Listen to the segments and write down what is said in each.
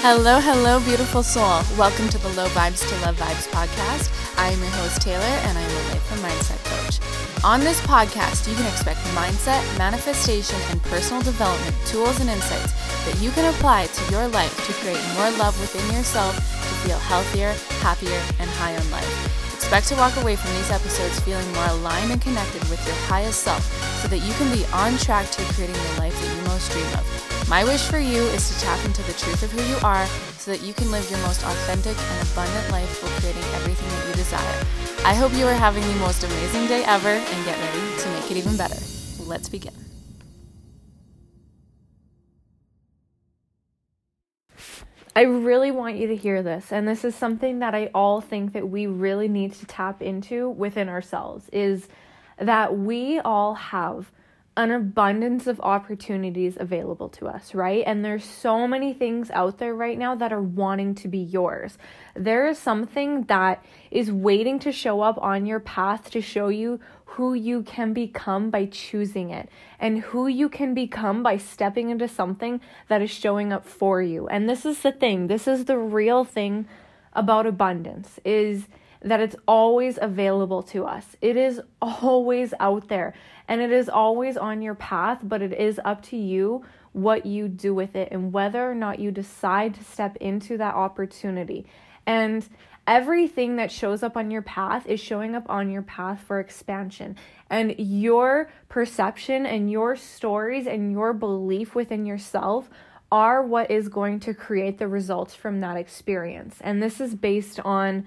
Hello, hello, beautiful soul. Welcome to the Low Vibes to Love Vibes podcast. I am your host, Taylor, and I am a life and mindset coach. On this podcast, you can expect mindset, manifestation, and personal development tools and insights that you can apply to your life to create more love within yourself to feel healthier, happier, and high on life. Expect to walk away from these episodes feeling more aligned and connected with your highest self so that you can be on track to creating the life that you most dream of. My wish for you is to tap into the truth of who you are so that you can live your most authentic and abundant life while creating everything that you desire. I hope you are having the most amazing day ever and get ready to make it even better. Let's begin. I really want you to hear this and this is something that I all think that we really need to tap into within ourselves is that we all have an abundance of opportunities available to us, right? And there's so many things out there right now that are wanting to be yours. There is something that is waiting to show up on your path to show you who you can become by choosing it and who you can become by stepping into something that is showing up for you. And this is the thing. This is the real thing about abundance is that it's always available to us. It is always out there and it is always on your path, but it is up to you what you do with it and whether or not you decide to step into that opportunity. And everything that shows up on your path is showing up on your path for expansion. And your perception and your stories and your belief within yourself are what is going to create the results from that experience. And this is based on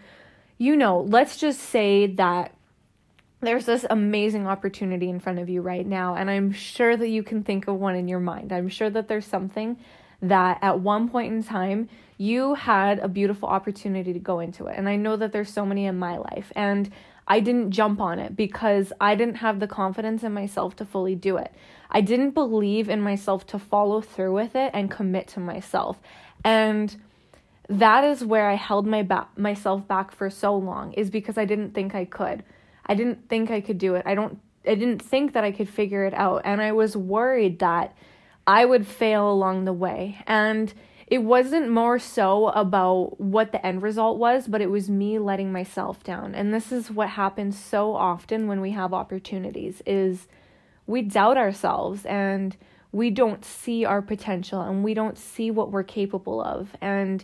you know, let's just say that there's this amazing opportunity in front of you right now, and I'm sure that you can think of one in your mind. I'm sure that there's something that at one point in time you had a beautiful opportunity to go into it. And I know that there's so many in my life, and I didn't jump on it because I didn't have the confidence in myself to fully do it. I didn't believe in myself to follow through with it and commit to myself. And that is where I held my ba- myself back for so long is because I didn't think I could. I didn't think I could do it. I don't I didn't think that I could figure it out and I was worried that I would fail along the way. And it wasn't more so about what the end result was, but it was me letting myself down. And this is what happens so often when we have opportunities is we doubt ourselves and we don't see our potential and we don't see what we're capable of. And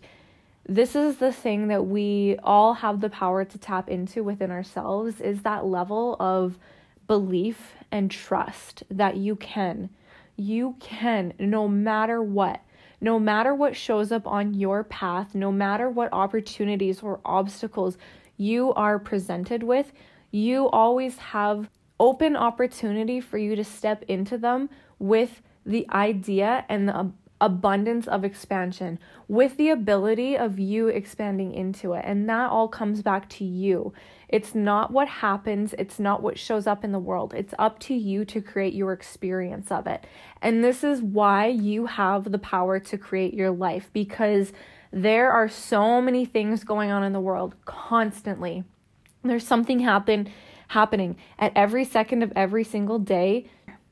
this is the thing that we all have the power to tap into within ourselves is that level of belief and trust that you can you can no matter what no matter what shows up on your path no matter what opportunities or obstacles you are presented with you always have open opportunity for you to step into them with the idea and the abundance of expansion with the ability of you expanding into it. And that all comes back to you. It's not what happens, it's not what shows up in the world. It's up to you to create your experience of it. And this is why you have the power to create your life because there are so many things going on in the world constantly. There's something happen happening at every second of every single day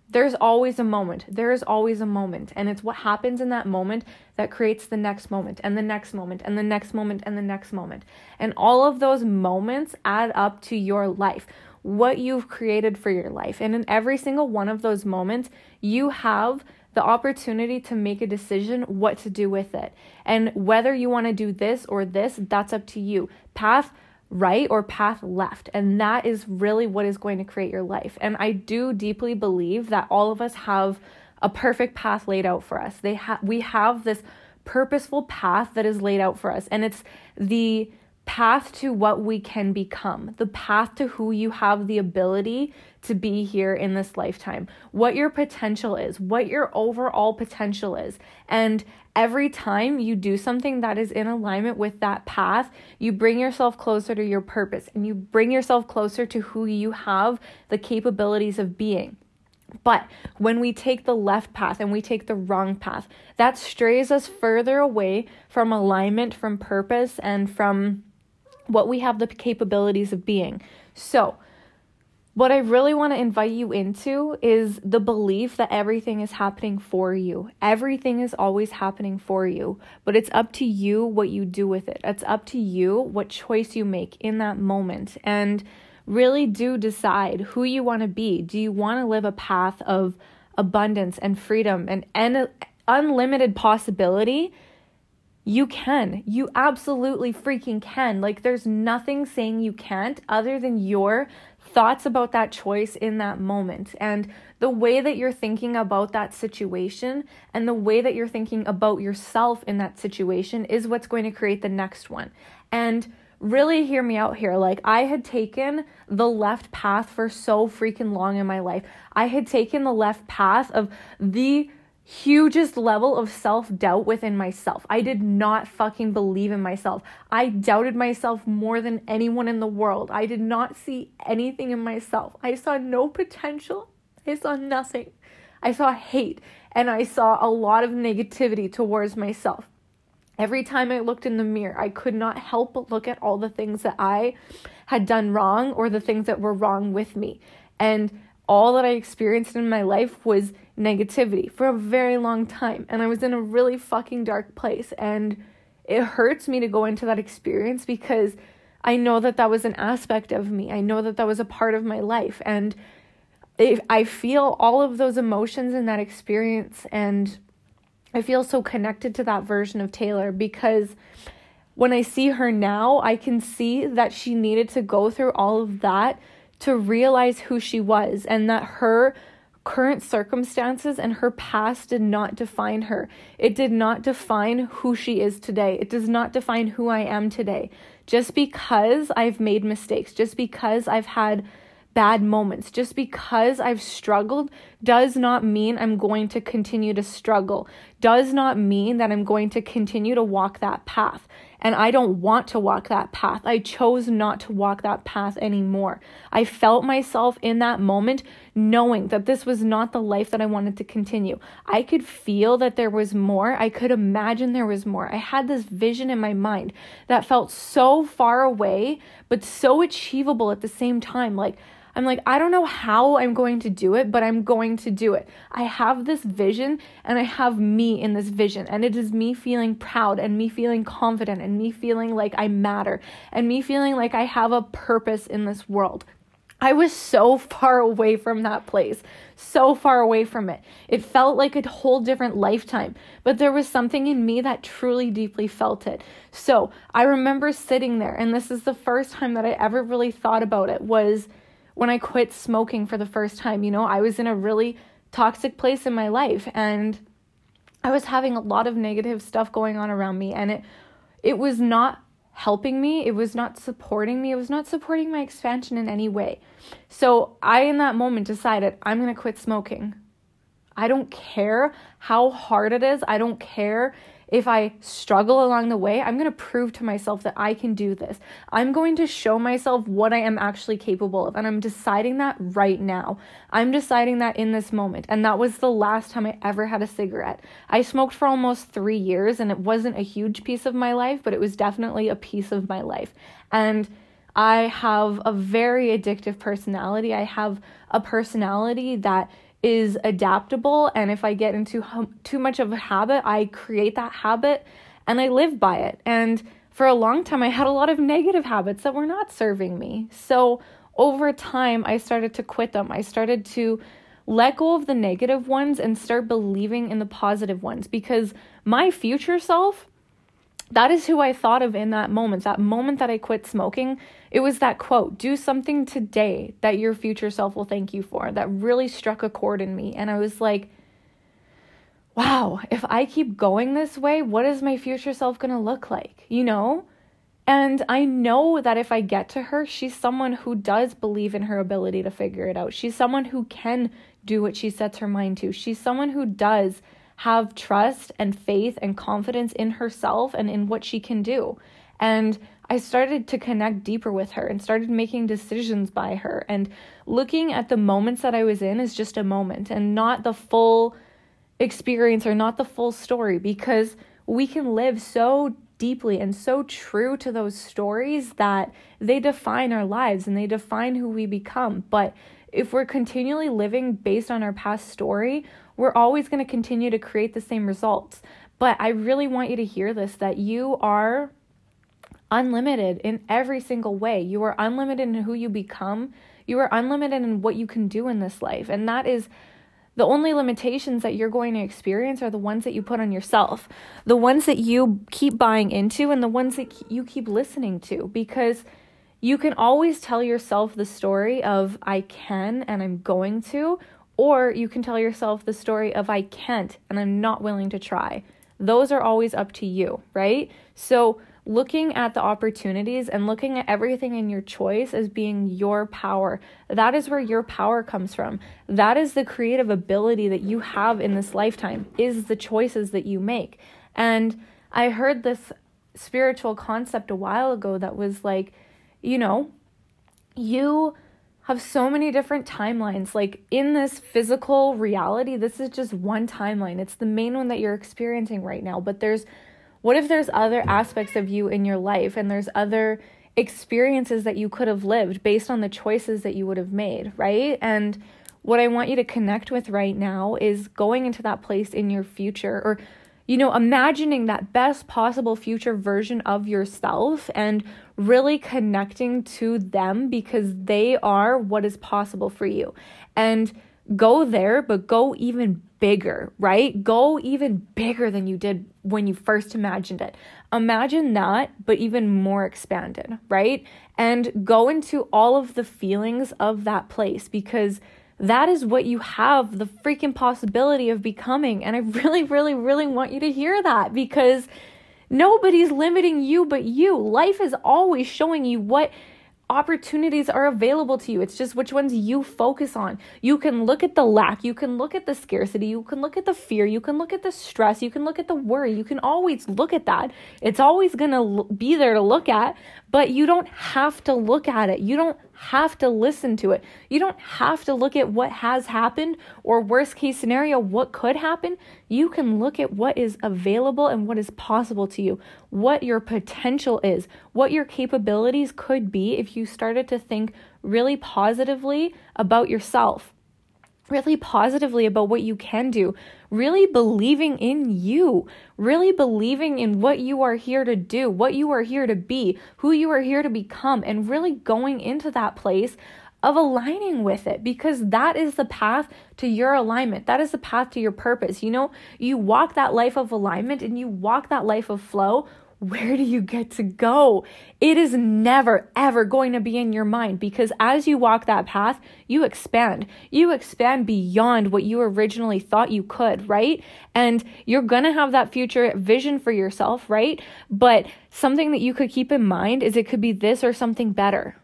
there's always a moment. There is always a moment. And it's what happens in that moment that creates the next moment and the next moment and the next moment and the next moment. And all of those moments add up to your life, what you've created for your life. And in every single one of those moments, you have the opportunity to make a decision what to do with it. And whether you want to do this or this, that's up to you. Path right or path left. And that is really what is going to create your life. And I do deeply believe that all of us have a perfect path laid out for us. They have we have this purposeful path that is laid out for us and it's the path to what we can become, the path to who you have the ability to be here in this lifetime, what your potential is, what your overall potential is. And every time you do something that is in alignment with that path, you bring yourself closer to your purpose and you bring yourself closer to who you have the capabilities of being. But when we take the left path and we take the wrong path, that strays us further away from alignment, from purpose, and from what we have the capabilities of being. So, what I really want to invite you into is the belief that everything is happening for you. Everything is always happening for you, but it's up to you what you do with it. It's up to you what choice you make in that moment. And really do decide who you want to be. Do you want to live a path of abundance and freedom and, and unlimited possibility? You can. You absolutely freaking can. Like, there's nothing saying you can't other than your thoughts about that choice in that moment and the way that you're thinking about that situation and the way that you're thinking about yourself in that situation is what's going to create the next one. And really hear me out here. Like, I had taken the left path for so freaking long in my life. I had taken the left path of the hugest level of self doubt within myself. I did not fucking believe in myself. I doubted myself more than anyone in the world. I did not see anything in myself. I saw no potential. I saw nothing. I saw hate and I saw a lot of negativity towards myself. Every time I looked in the mirror, I could not help but look at all the things that I had done wrong or the things that were wrong with me. And all that I experienced in my life was negativity for a very long time. And I was in a really fucking dark place. And it hurts me to go into that experience because I know that that was an aspect of me. I know that that was a part of my life. And I feel all of those emotions in that experience. And I feel so connected to that version of Taylor because when I see her now, I can see that she needed to go through all of that to realize who she was and that her current circumstances and her past did not define her. It did not define who she is today. It does not define who I am today. Just because I've made mistakes, just because I've had bad moments, just because I've struggled does not mean I'm going to continue to struggle, does not mean that I'm going to continue to walk that path and I don't want to walk that path. I chose not to walk that path anymore. I felt myself in that moment knowing that this was not the life that I wanted to continue. I could feel that there was more. I could imagine there was more. I had this vision in my mind that felt so far away, but so achievable at the same time. Like, I'm like, I don't know how I'm going to do it, but I'm going to do it. I have this vision and I have me in this vision. And it is me feeling proud and me feeling confident and me feeling like I matter and me feeling like I have a purpose in this world. I was so far away from that place, so far away from it. It felt like a whole different lifetime, but there was something in me that truly deeply felt it. So I remember sitting there, and this is the first time that I ever really thought about it was when I quit smoking for the first time. You know, I was in a really toxic place in my life and I was having a lot of negative stuff going on around me and it it was not helping me. It was not supporting me. It was not supporting my expansion in any way. So, I in that moment decided I'm going to quit smoking. I don't care how hard it is. I don't care if I struggle along the way, I'm going to prove to myself that I can do this. I'm going to show myself what I am actually capable of. And I'm deciding that right now. I'm deciding that in this moment. And that was the last time I ever had a cigarette. I smoked for almost three years, and it wasn't a huge piece of my life, but it was definitely a piece of my life. And I have a very addictive personality. I have a personality that is adaptable and if I get into too much of a habit, I create that habit and I live by it. And for a long time I had a lot of negative habits that were not serving me. So over time I started to quit them. I started to let go of the negative ones and start believing in the positive ones because my future self that is who I thought of in that moment. That moment that I quit smoking, it was that quote, do something today that your future self will thank you for. That really struck a chord in me. And I was like, wow, if I keep going this way, what is my future self going to look like? You know? And I know that if I get to her, she's someone who does believe in her ability to figure it out. She's someone who can do what she sets her mind to. She's someone who does have trust and faith and confidence in herself and in what she can do. And I started to connect deeper with her and started making decisions by her and looking at the moments that I was in as just a moment and not the full experience or not the full story because we can live so deeply and so true to those stories that they define our lives and they define who we become. But if we're continually living based on our past story, we're always going to continue to create the same results. But I really want you to hear this that you are unlimited in every single way. You are unlimited in who you become. You are unlimited in what you can do in this life. And that is the only limitations that you're going to experience are the ones that you put on yourself, the ones that you keep buying into, and the ones that you keep listening to. Because you can always tell yourself the story of I can and I'm going to, or you can tell yourself the story of I can't and I'm not willing to try. Those are always up to you, right? So, looking at the opportunities and looking at everything in your choice as being your power. That is where your power comes from. That is the creative ability that you have in this lifetime, is the choices that you make. And I heard this spiritual concept a while ago that was like, you know, you have so many different timelines. Like in this physical reality, this is just one timeline. It's the main one that you're experiencing right now. But there's what if there's other aspects of you in your life and there's other experiences that you could have lived based on the choices that you would have made, right? And what I want you to connect with right now is going into that place in your future or you know, imagining that best possible future version of yourself and really connecting to them because they are what is possible for you. And go there, but go even bigger, right? Go even bigger than you did when you first imagined it. Imagine that, but even more expanded, right? And go into all of the feelings of that place because that is what you have the freaking possibility of becoming. And I really, really, really want you to hear that because nobody's limiting you but you. Life is always showing you what opportunities are available to you. It's just which ones you focus on. You can look at the lack, you can look at the scarcity, you can look at the fear, you can look at the stress, you can look at the worry. You can always look at that. It's always going to be there to look at, but you don't have to look at it. You don't have to listen to it. You don't have to look at what has happened or worst case scenario what could happen. You can look at what is available and what is possible to you, what your potential is, what your capabilities could be if you started to think really positively about yourself really positively about what you can do, really believing in you, really believing in what you are here to do, what you are here to be, who you are here to become, and really going into that place of aligning with it because that is the path to your alignment. That is the path to your purpose. You know, you walk that life of alignment and you walk that life of flow where do you get to go? It is never, ever going to be in your mind because as you walk that path, you expand. You expand beyond what you originally thought you could, right? And you're going to have that future vision for yourself, right? But something that you could keep in mind is it could be this or something better,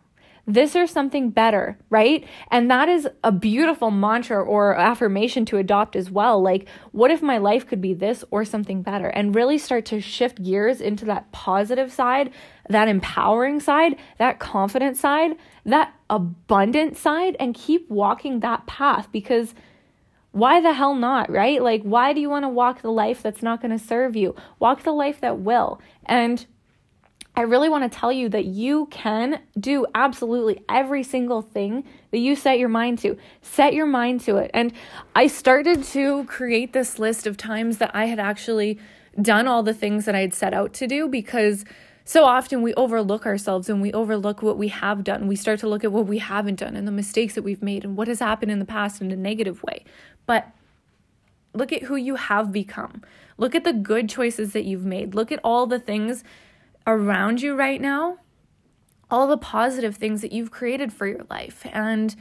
this or something better, right? And that is a beautiful mantra or affirmation to adopt as well. Like, what if my life could be this or something better? And really start to shift gears into that positive side, that empowering side, that confident side, that abundant side, and keep walking that path because why the hell not, right? Like, why do you want to walk the life that's not going to serve you? Walk the life that will. And I really want to tell you that you can do absolutely every single thing that you set your mind to. Set your mind to it. And I started to create this list of times that I had actually done all the things that I had set out to do because so often we overlook ourselves and we overlook what we have done. We start to look at what we haven't done and the mistakes that we've made and what has happened in the past in a negative way. But look at who you have become. Look at the good choices that you've made. Look at all the things around you right now, all the positive things that you've created for your life. And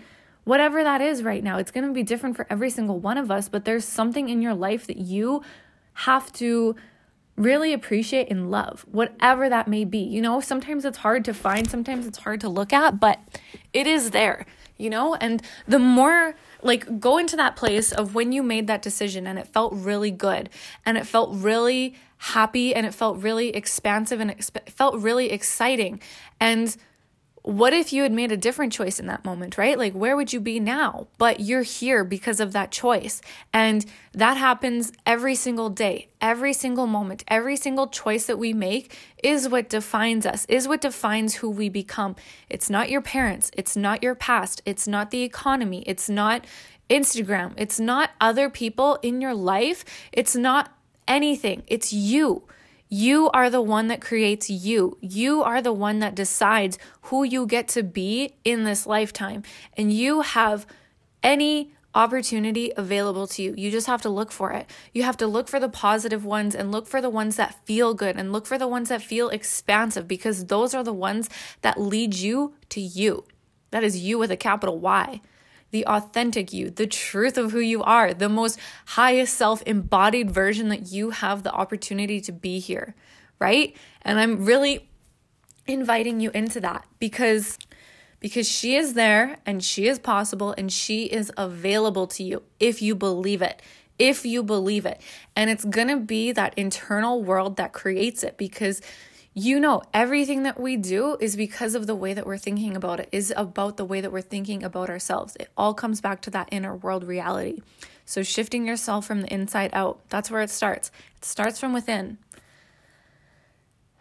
whatever that is right now, it's going to be different for every single one of us, but there's something in your life that you have to really appreciate and love, whatever that may be. You know, sometimes it's hard to find, sometimes it's hard to look at, but it is there, you know? And the more like go into that place of when you made that decision and it felt really good and it felt really happy and it felt really expansive and it felt really exciting. And what if you had made a different choice in that moment, right? Like, where would you be now? But you're here because of that choice. And that happens every single day, every single moment, every single choice that we make is what defines us, is what defines who we become. It's not your parents, it's not your past, it's not the economy, it's not Instagram, it's not other people in your life, it's not anything, it's you. You are the one that creates you. You are the one that decides who you get to be in this lifetime. And you have any opportunity available to you. You just have to look for it. You have to look for the positive ones and look for the ones that feel good and look for the ones that feel expansive because those are the ones that lead you to you. That is you with a capital Y the authentic you, the truth of who you are, the most highest self embodied version that you have the opportunity to be here, right? And I'm really inviting you into that because because she is there and she is possible and she is available to you if you believe it if you believe it and it's going to be that internal world that creates it because you know, everything that we do is because of the way that we're thinking about it, is about the way that we're thinking about ourselves. It all comes back to that inner world reality. So, shifting yourself from the inside out, that's where it starts. It starts from within.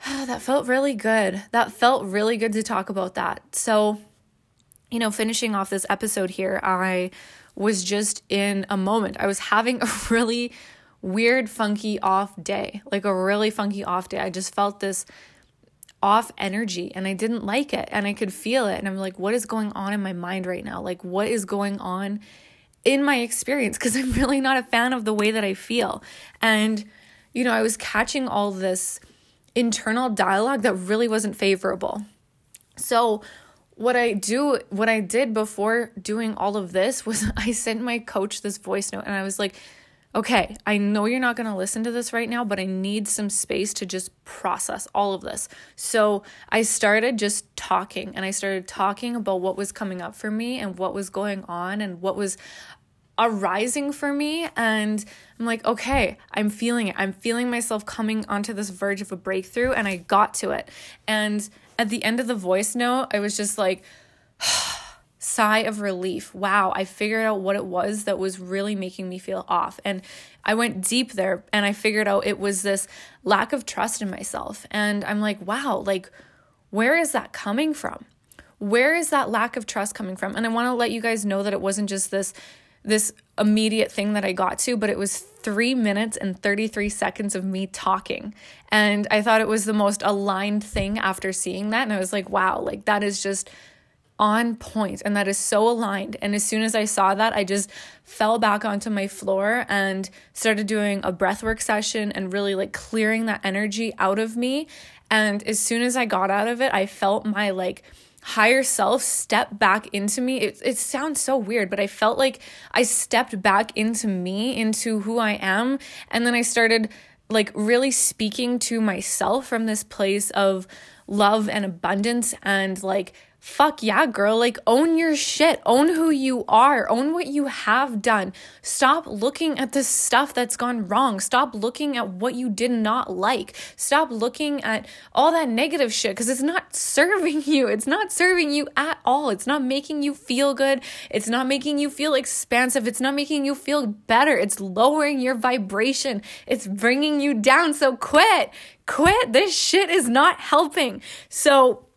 that felt really good. That felt really good to talk about that. So, you know, finishing off this episode here, I was just in a moment. I was having a really weird, funky off day, like a really funky off day. I just felt this off energy and I didn't like it and I could feel it. And I'm like, what is going on in my mind right now? Like, what is going on in my experience? Because I'm really not a fan of the way that I feel. And, you know, I was catching all this internal dialogue that really wasn't favorable. So, what I do, what I did before doing all of this was I sent my coach this voice note and I was like, okay, I know you're not going to listen to this right now, but I need some space to just process all of this. So I started just talking and I started talking about what was coming up for me and what was going on and what was arising for me. And I'm like, okay, I'm feeling it. I'm feeling myself coming onto this verge of a breakthrough, and I got to it. And at the end of the voice note, I was just like, sigh of relief. Wow, I figured out what it was that was really making me feel off. And I went deep there and I figured out it was this lack of trust in myself. And I'm like, wow, like, where is that coming from? Where is that lack of trust coming from? And I want to let you guys know that it wasn't just this this immediate thing that I got to, but it was 3 minutes and 33 seconds of me talking. And I thought it was the most aligned thing after seeing that and I was like, wow, like that is just on point and that is so aligned. And as soon as I saw that, I just fell back onto my floor and started doing a breathwork session and really like clearing that energy out of me. And as soon as I got out of it, I felt my like higher self step back into me. It, it sounds so weird, but I felt like I stepped back into me, into who I am. And then I started like really speaking to myself from this place of love and abundance and like fuck yeah, girl. Like, own your shit. Own who you are. Own what you have done. Stop looking at the stuff that's gone wrong. Stop looking at what you did not like. Stop looking at all that negative shit because it's not serving you. It's not serving you at all. It's not making you feel good. It's not making you feel expansive. It's not making you feel better. It's lowering your vibration. It's bringing you down. So quit. Quit. This shit is not helping. So,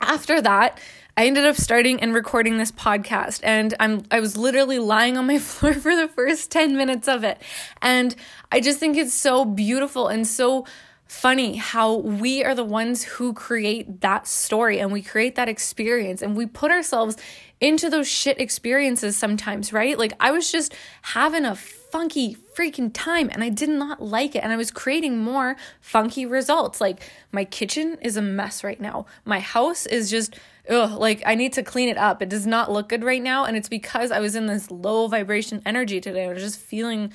after that, I ended up starting and recording this podcast and I'm I was literally lying on my floor for the first 10 minutes of it. And I just think it's so beautiful and so funny how we are the ones who create that story and we create that experience and we put ourselves into those shit experiences sometimes, right? Like I was just having a funky freaking time and I did not like it. And I was creating more funky results. Like my kitchen is a mess right now. My house is just, ugh, like I need to clean it up. It does not look good right now. And it's because I was in this low vibration energy today. I was just feeling,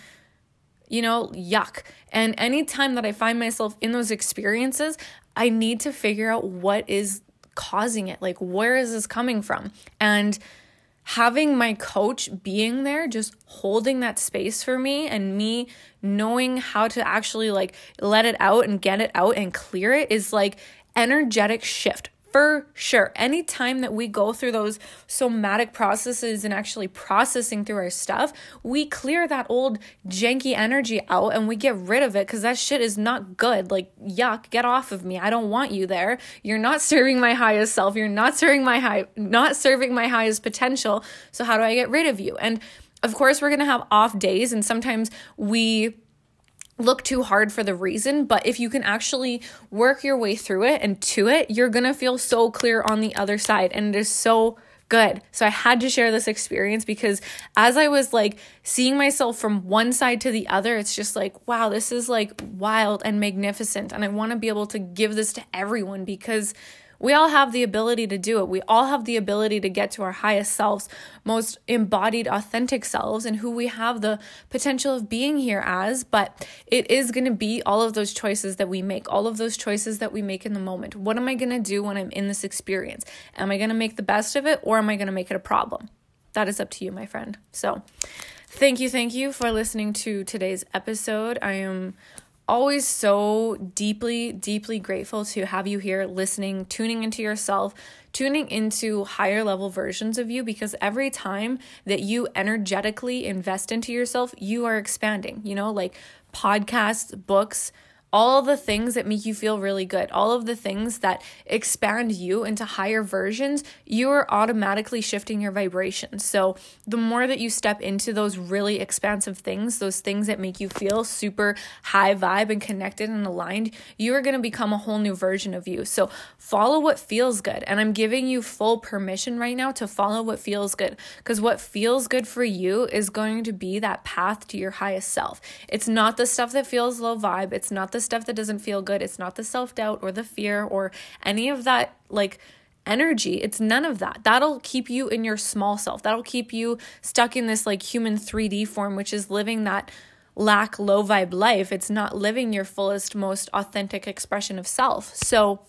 you know, yuck. And anytime that I find myself in those experiences, I need to figure out what is causing it. Like, where is this coming from? And having my coach being there, just holding that space for me and me knowing how to actually like let it out and get it out and clear it is like energetic shift for sure. Anytime that we go through those somatic processes and actually processing through our stuff, we clear that old janky energy out and we get rid of it because that shit is not good. Like, yuck, get off of me. I don't want you there. You're not serving my highest self. You're not serving my high, not serving my highest potential. So, how do I get rid of you? And of course, we're going to have off days, and sometimes we look too hard for the reason, but if you can actually work your way through it and to it, you're gonna feel so clear on the other side. And it is so good. So I had to share this experience because as I was like seeing myself from one side to the other, it's just like, wow, this is like wild and magnificent. And I wanna be able to give this to everyone because we all have the ability to do it. We all have the ability to get to our highest selves, most embodied, authentic selves, and who we have the potential of being here as. But it is going to be all of those choices that we make, all of those choices that we make in the moment. What am I going to do when I'm in this experience? Am I going to make the best of it or am I going to make it a problem? That is up to you, my friend. So, thank you, thank you for listening to today's episode. I am always so deeply, deeply grateful to have you here listening, tuning into yourself, tuning into higher level versions of you because every time that you energetically invest into yourself, you are expanding. You know, like podcasts, books, all the things that make you feel really good, all of the things that expand you into higher versions, you are automatically shifting your vibration. So, the more that you step into those really expansive things, those things that make you feel super high vibe and connected and aligned, you are going to become a whole new version of you. So, follow what feels good. And I'm giving you full permission right now to follow what feels good because what feels good for you is going to be that path to your highest self. It's not the stuff that feels low vibe, it's not the stuff that doesn't feel good. It's not the self doubt or the fear or any of that, like, energy. It's none of that. That'll keep you in your small self. That'll keep you stuck in this like human 3D form, which is living that lack low vibe life. It's not living your fullest, most authentic expression of self. So,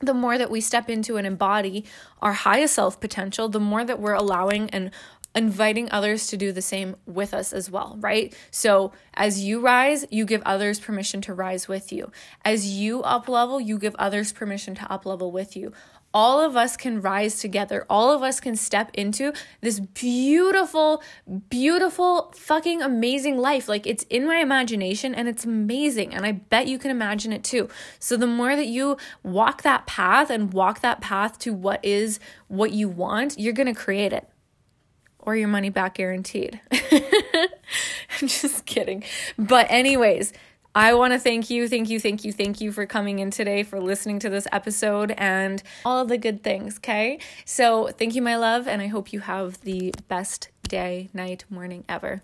the more that we step into and embody our highest self potential, the more that we're allowing and inviting others to do the same with us as well, right? So as you rise, you give others permission to rise with you. As you up level, you give others permission to up level with you. All of us can rise together. All of us can step into this beautiful, beautiful, fucking amazing life. Like it's in my imagination and it's amazing. And I bet you can imagine it too. So the more that you walk that path and walk that path to what is what you want, you're going to create it or your money back guaranteed. I'm just kidding. But, anyways, I want to thank you, thank you, thank you, thank you for coming in today, for listening to this episode, and all the good things, okay? So, thank you, my love, and I hope you have the best day, night, morning ever.